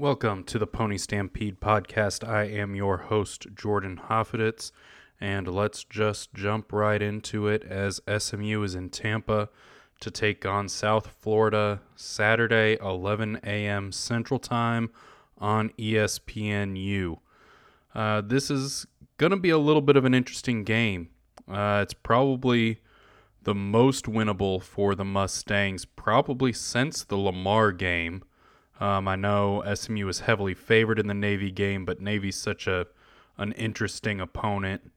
Welcome to the Pony Stampede podcast. I am your host, Jordan Hoffeditz, and let's just jump right into it as SMU is in Tampa to take on South Florida Saturday, 11 a.m. Central Time on ESPNU. Uh, this is going to be a little bit of an interesting game. Uh, it's probably the most winnable for the Mustangs, probably since the Lamar game. Um, I know SMU is heavily favored in the Navy game, but Navy's such a an interesting opponent.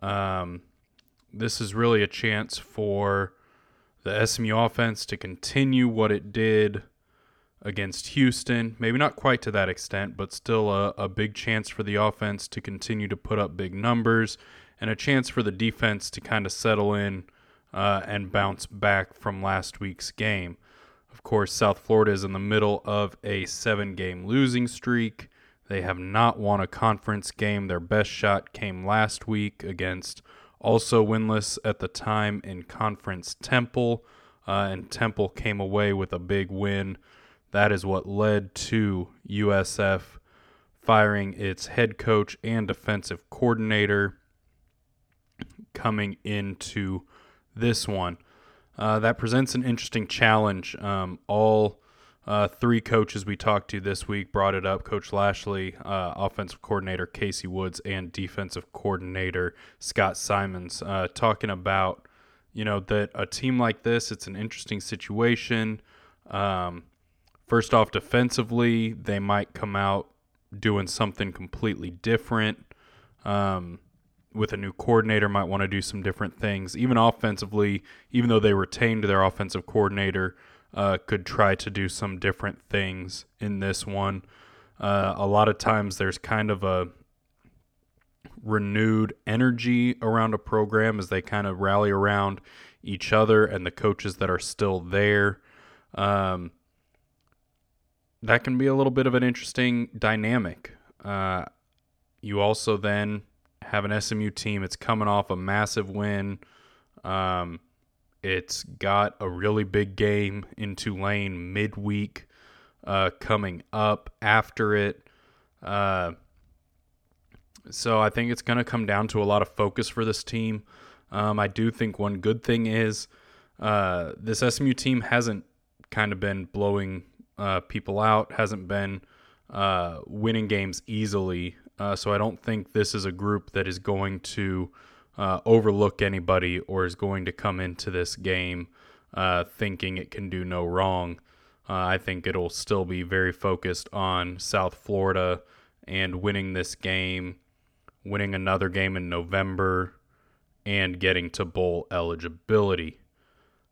Um, this is really a chance for the SMU offense to continue what it did against Houston. Maybe not quite to that extent, but still a, a big chance for the offense to continue to put up big numbers and a chance for the defense to kind of settle in uh, and bounce back from last week's game. Of course, South Florida is in the middle of a seven game losing streak. They have not won a conference game. Their best shot came last week against also winless at the time in Conference Temple, uh, and Temple came away with a big win. That is what led to USF firing its head coach and defensive coordinator coming into this one. Uh, that presents an interesting challenge. Um, all uh, three coaches we talked to this week brought it up Coach Lashlee, uh, offensive coordinator Casey Woods, and defensive coordinator Scott Symons, uh, talking about, you know, that a team like this, it's an interesting situation. Um, first off, defensively, they might come out doing something completely different. Um, with a new coordinator might want to do some different things. Even offensively, even though they retained their offensive coordinator, uh, could try to do some different things in this one. Uh, a lot of times there's kind of a renewed energy around a program as they kind of rally around each other and the coaches that are still there. Um, that can be a little bit of an interesting dynamic. Uh, you also then have an SMU team. It's coming off a massive win. Um, it's got a really big game in Tulane midweek uh, coming up after it. Uh, so I think it's going to come down to a lot of focus for this team. Um, I do think one good thing is uh, this SMU team hasn't kind of been blowing uh, people out, hasn't been uh, winning games easily. Uh, so I don't think this is a group that is going to uh, overlook anybody or is going to come into this game uh, thinking it can do no wrong. Uh, I think it'll still be very focused on South Florida and winning this game, winning another game in November, and getting to bowl eligibility.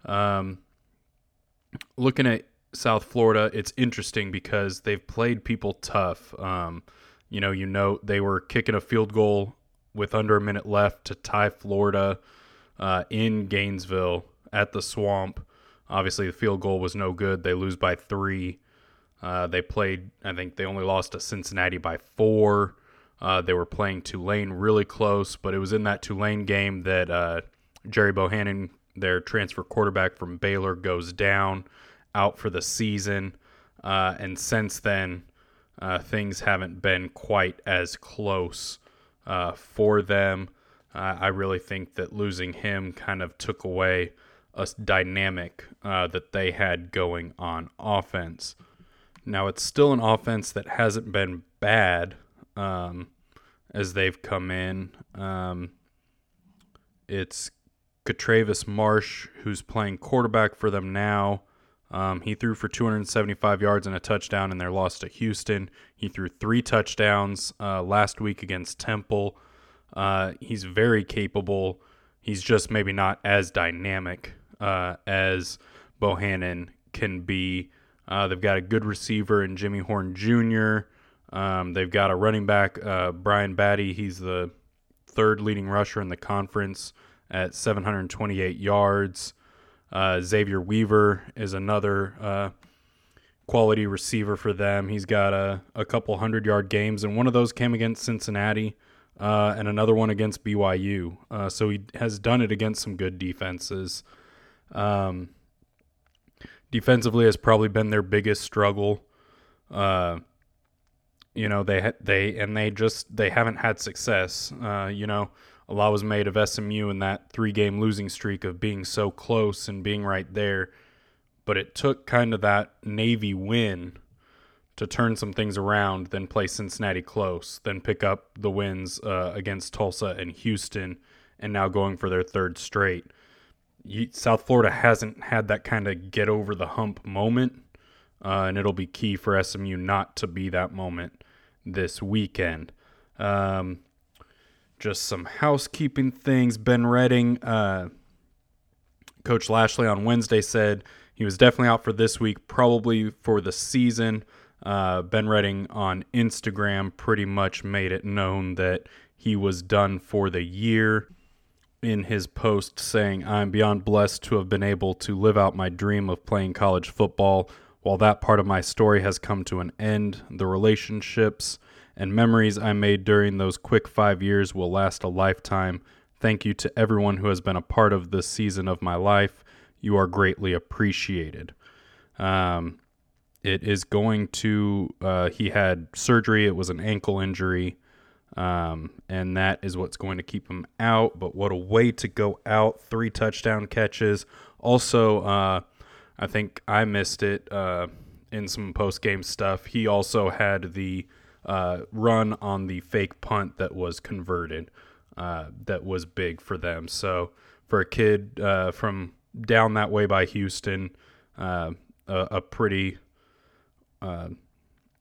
Um, looking at South Florida, it's interesting because they've played people tough. Um, you know, you know they were kicking a field goal with under a minute left to tie Florida uh, in Gainesville at the Swamp. Obviously, the field goal was no good. They lose by three. Uh, they played, I think they only lost to Cincinnati by four. Uh, they were playing Tulane really close, but it was in that Tulane game that uh, Gerry Bohanon, their transfer quarterback from Baylor, goes down out for the season. Uh, and since then, uh, things haven't been quite as close uh, for them. Uh, I really think that losing him kind of took away a dynamic uh, that they had going on offense. Now, it's still an offense that hasn't been bad um, as they've come in. Um, it's Katravis Marsh, who's playing quarterback for them now. Um, he threw for 275 yards and a touchdown in their loss to Houston. He threw three touchdowns uh, last week against Temple. Uh, he's very capable. He's just maybe not as dynamic uh, as Bohanon can be. Uh, they've got a good receiver in Jimmy Horn Jr. Um, they've got a running back, uh, Brian Battie. He's the third leading rusher in the conference at 728 yards. Uh, Xavier Weaver is another uh, quality receiver for them. He's got a, a couple hundred yard games, and one of those came against Cincinnati, uh, and another one against BYU. Uh, so he has done it against some good defenses. Um, defensively has probably been their biggest struggle. Uh, you know they they and they just they haven't had success. Uh, you know, a lot was made of SMU in that three game losing streak of being so close and being right there, but it took kind of that Navy win to turn some things around, then play Cincinnati close, then pick up the wins uh, against Tulsa and Houston, and now going for their third straight. South Florida hasn't had that kind of get over the hump moment, uh, and it'll be key for SMU not to be that moment this weekend. Um, just some housekeeping things. Ben Redding, uh, Coach Lashlee on Wednesday said he was definitely out for this week, probably for the season. Uh, ben Redding on Instagram pretty much made it known that he was done for the year in his post saying, I'm beyond blessed to have been able to live out my dream of playing college football. While that part of my story has come to an end, the relationships and memories I made during those quick five years will last a lifetime. Thank you to everyone who has been a part of this season of my life. You are greatly appreciated. Um, it is going to, uh, he had surgery, it was an ankle injury. Um, and that is what's going to keep him out. But what a way to go out! Three touchdown catches. Also, uh, I think I missed it uh, in some post game stuff. He also had the uh, run on the fake punt that was converted. Uh, that was big for them. So for a kid uh, from down that way by Houston, uh, a, a, pretty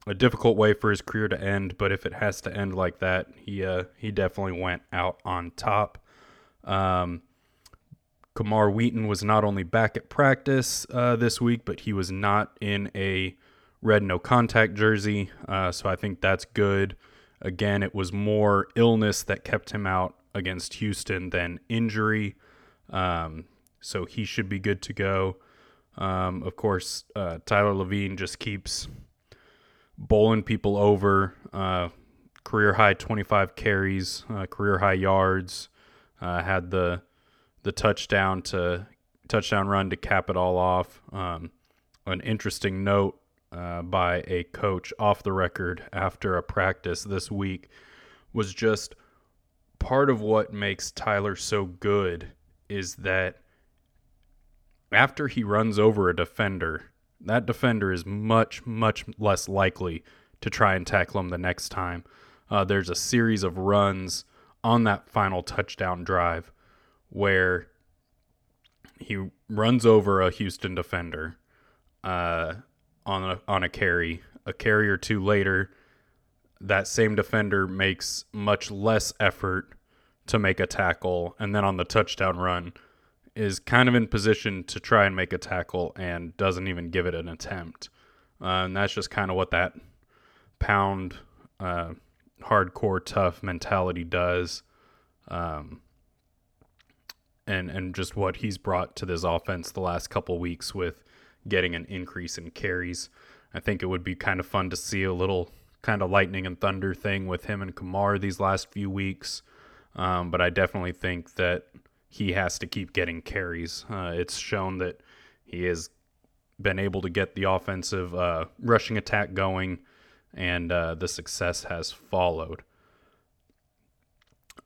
a difficult way for his career to end, but if it has to end like that, he uh, he definitely went out on top. Um, Camar Wheaton was not only back at practice uh, this week, but he was not in a red no contact jersey, uh, so I think that's good. Again, it was more illness that kept him out against Houston than injury, um, so he should be good to go. Um, of course, uh, Tyler Lavine just keeps bowling people over. Uh, career high 25 carries, uh, career high yards. Uh, had the the touchdown to touchdown run to cap it all off. Um, an interesting note uh, by a coach off the record after a practice this week was just part of what makes Tyler so good is that after he runs over a defender, that defender is much, much less likely to try and tackle him the next time. Uh, there's a series of runs on that final touchdown drive where he runs over a Houston defender uh, on a, on a carry. A carry or two later, that same defender makes much less effort to make a tackle, and then on the touchdown run, is kind of in position to try and make a tackle and doesn't even give it an attempt. Uh, and that's just kind of what that pound, uh, hardcore, tough mentality does. Um, and, and just what he's brought to this offense the last couple weeks with getting an increase in carries. I think it would be kind of fun to see a little kind of lightning and thunder thing with him and Camar these last few weeks. Um, but I definitely think that he has to keep getting carries. Uh, it's shown that he has been able to get the offensive uh, rushing attack going, and uh, the success has followed.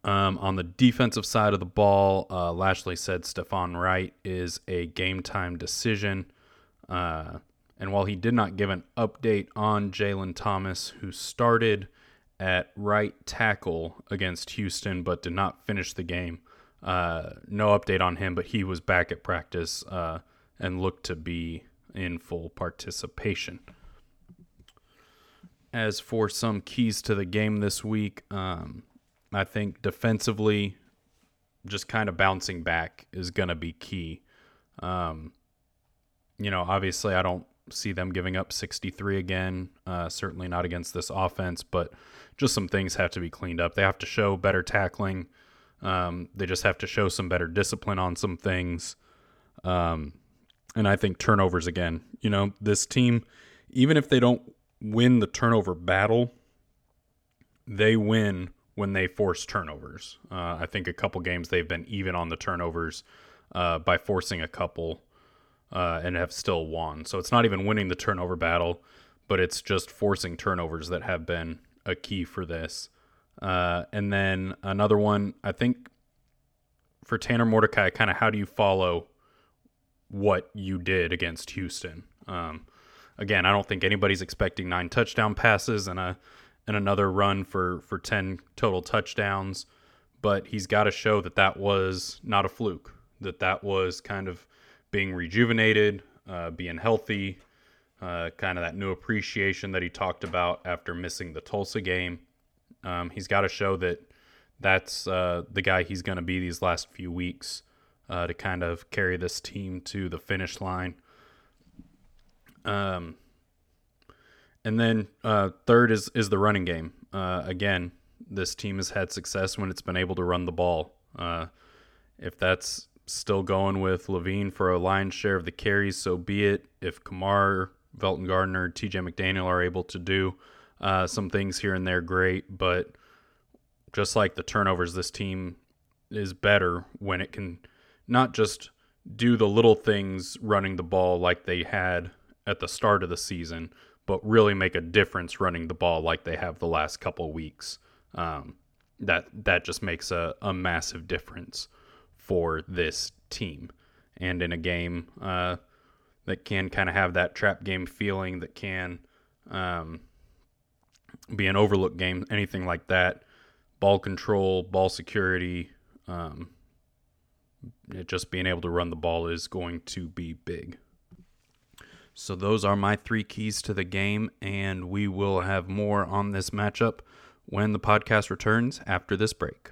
Um, on the defensive side of the ball, uh, Lashlee said Stephon Wright is a game time decision. Uh, and while he did not give an update on Jalen Thomas, who started at right tackle against Houston but did not finish the game, uh, no update on him, but he was back at practice uh, and looked to be in full participation. As for some keys to the game this week, um, I think defensively, just kind of bouncing back is going to be key. Um, you know, obviously, I don't see them giving up 63 again. Uh, certainly not against this offense, but just some things have to be cleaned up. They have to show better tackling. Um, they just have to show some better discipline on some things. Um, and I think turnovers again. You know, this team, even if they don't win the turnover battle, they win when they force turnovers. Uh, I think a couple games they've been even on the turnovers uh, by forcing a couple uh, and have still won. So it's not even winning the turnover battle, but it's just forcing turnovers that have been a key for this. Uh, and then another one, I think for Tanner Mordecai, kind of how do you follow what you did against Houston? Um, again, I don't think anybody's expecting nine touchdown passes and a and another run for for ten total touchdowns, but he's got to show that that was not a fluke, that that was kind of being rejuvenated, uh, being healthy, uh, kind of that new appreciation that he talked about after missing the Tulsa game. Um, he's got to show that that's uh, the guy he's going to be these last few weeks uh, to kind of carry this team to the finish line. Um, and then uh, third is is the running game. Uh, again, this team has had success when it's been able to run the ball. If that's still going with Lavine for a lion's share of the carries, so be it. If Camar, Velton Gardner, T.J. McDaniel are able to do uh, some things here and there, great. But just like the turnovers, this team is better when it can not just do the little things running the ball like they had at the start of the season, but really make a difference running the ball like they have the last couple weeks. Um, that that just makes a, a massive difference for this team. And in a game uh, that can kind of have that trap game feeling, that can um, be an overlook game, anything like that, ball control, ball security, um, just being able to run the ball is going to be big. So, those are my three keys to the game, and we will have more on this matchup when the podcast returns after this break.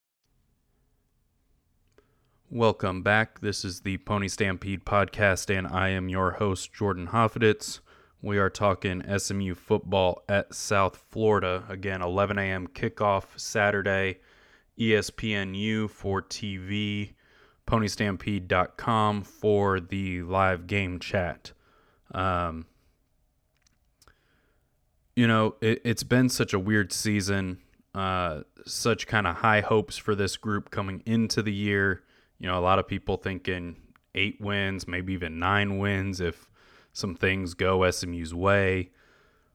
Welcome back. This is the Pony Stampede podcast, and I am your host, Jordan Hoffeditz. We are talking SMU football at South Florida. Again, 11 a.m. kickoff Saturday, ESPNU for TV, ponystampede.com for the live game chat. Um, you know, it, has been such a weird season, uh, such kind of high hopes for this group coming into the year you know, a lot of people thinking eight wins, maybe even nine wins if some things go SMU's way.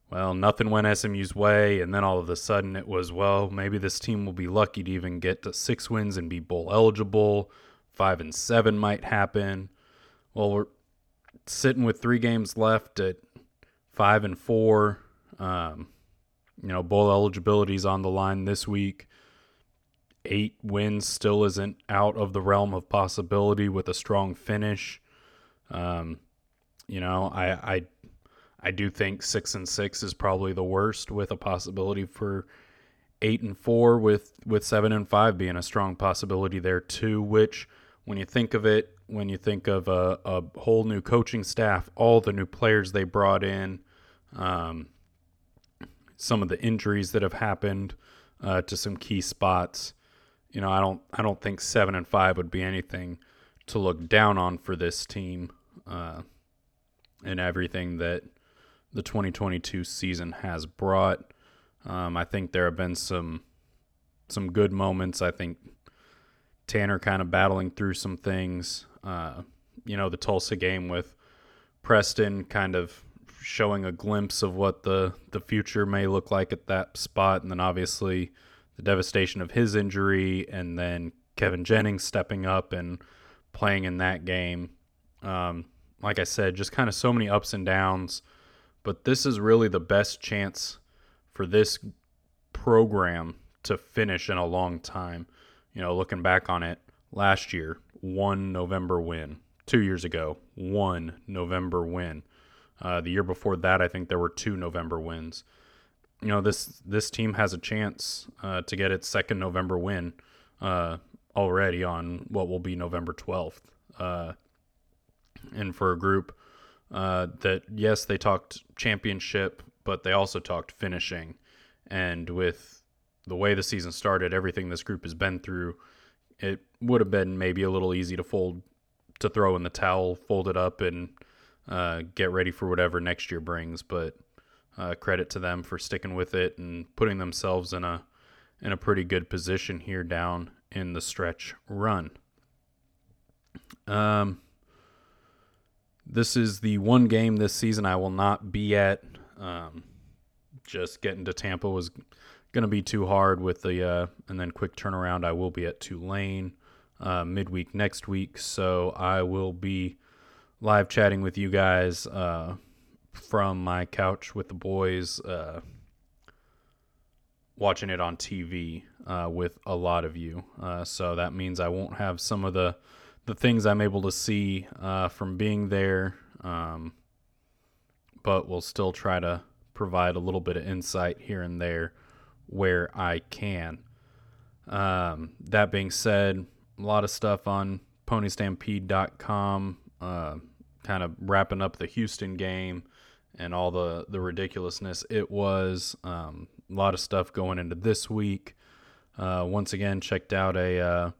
Well, nothing went SMU's way, and then all of a sudden it was, well, maybe this team will be lucky to even get to six wins and be bowl eligible. Five and seven might happen. Well, we're sitting with three games left at five and four. Um, you know, bowl eligibility is on the line this week eight wins still isn't out of the realm of possibility with a strong finish. Um, you know, I, I I do think six and six is probably the worst, with a possibility for eight and four, with with seven and five being a strong possibility there too. Which, when you think of it, when you think of a, a whole new coaching staff, all the new players they brought in, um, some of the injuries that have happened uh, to some key spots, you know, I don't I don't think seven and five would be anything to look down on for this team, uh, and everything that the 2022 season has brought. Um, I think there have been some some good moments. I think Tanner kind of battling through some things. Uh, you know, the Tulsa game with Preston kind of showing a glimpse of what the the future may look like at that spot, and then obviously the devastation of his injury, and then Kevin Jennings stepping up and playing in that game. Um, like I said, just kind of so many ups and downs. But this is really the best chance for this program to finish in a long time. You know, looking back on it, last year, one November win. Two years ago, one November win. Uh, the year before that, I think there were two November wins you know this this team has a chance uh, to get its second November win uh, already on what will be November twelfth, uh, and for a group uh, that yes, they talked championship, but they also talked finishing. And with the way the season started, everything this group has been through, it would have been maybe a little easy to fold, to throw in the towel, fold it up, and uh, get ready for whatever next year brings. But uh, credit to them for sticking with it and putting themselves in a in a pretty good position here down in the stretch run. Um, this is the one game this season I will not be at. Um, just getting to Tampa was going to be too hard with the uh, and then quick turnaround. I will be at Tulane uh, midweek next week, so I will be live chatting with you guys uh, from my couch with the boys, uh, watching it on TV uh, with a lot of you. Uh, so that means I won't have some of the the things I'm able to see from being there, um, but we'll still try to provide a little bit of insight here and there where I can. Um, that being said, a lot of stuff on ponystampede.com, uh, kind of wrapping up the Houston game and all the, the ridiculousness it was. Um, a lot of stuff going into this week. Uh, once again, checked out a uh,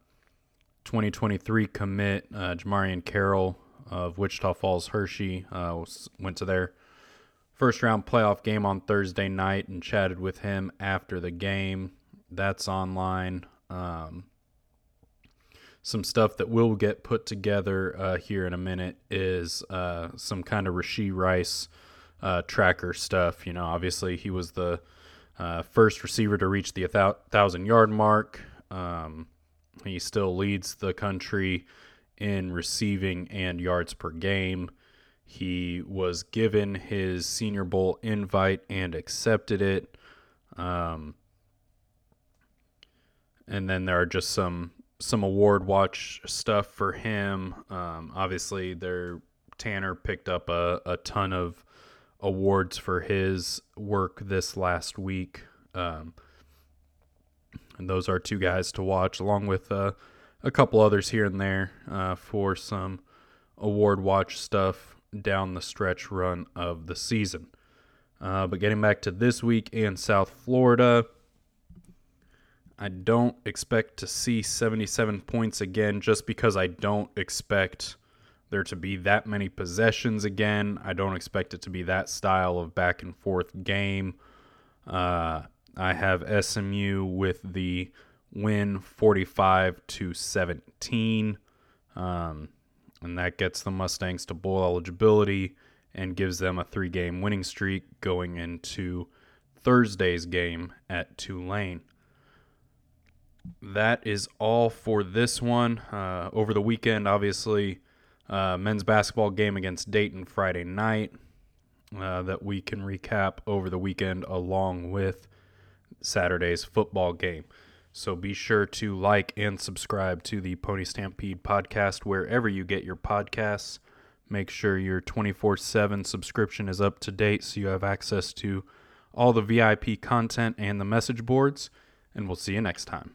2023 commit, uh, Jamarian Carroll of Wichita Falls Hirschi. Uh, went to their first round playoff game on Thursday night and chatted with him after the game. That's online. Um, some stuff that will get put together uh, here in a minute is uh, some kind of Rashee Rice uh, tracker stuff. You know, obviously he was the uh, first receiver to reach the thousand yard mark. Um, he still leads the country in receiving and yards per game. He was given his Senior Bowl invite and accepted it. Um, and then there are just some some award watch stuff for him. Um, obviously, there Tanner picked up a, a ton of awards for his work this last week. Um, and those are two guys to watch, along with uh, a couple others here and there uh, for some award watch stuff down the stretch run of the season. Uh, but getting back to this week in South Florida, I don't expect to see 77 points again just because I don't expect there to be that many possessions again. I don't expect it to be that style of back and forth game. Uh, I have SMU with the win 45 to 17. Um, and that gets the Mustangs to bowl eligibility and gives them a three game winning streak going into Thursday's game at Tulane. That is all for this one. Uh, over the weekend, obviously, uh, men's basketball game against Dayton Friday night uh, that we can recap over the weekend along with Saturday's football game. So be sure to like and subscribe to the Pony Stampede podcast wherever you get your podcasts. Make sure your 24 7 subscription is up to date so you have access to all the VIP content and the message boards. And we'll see you next time.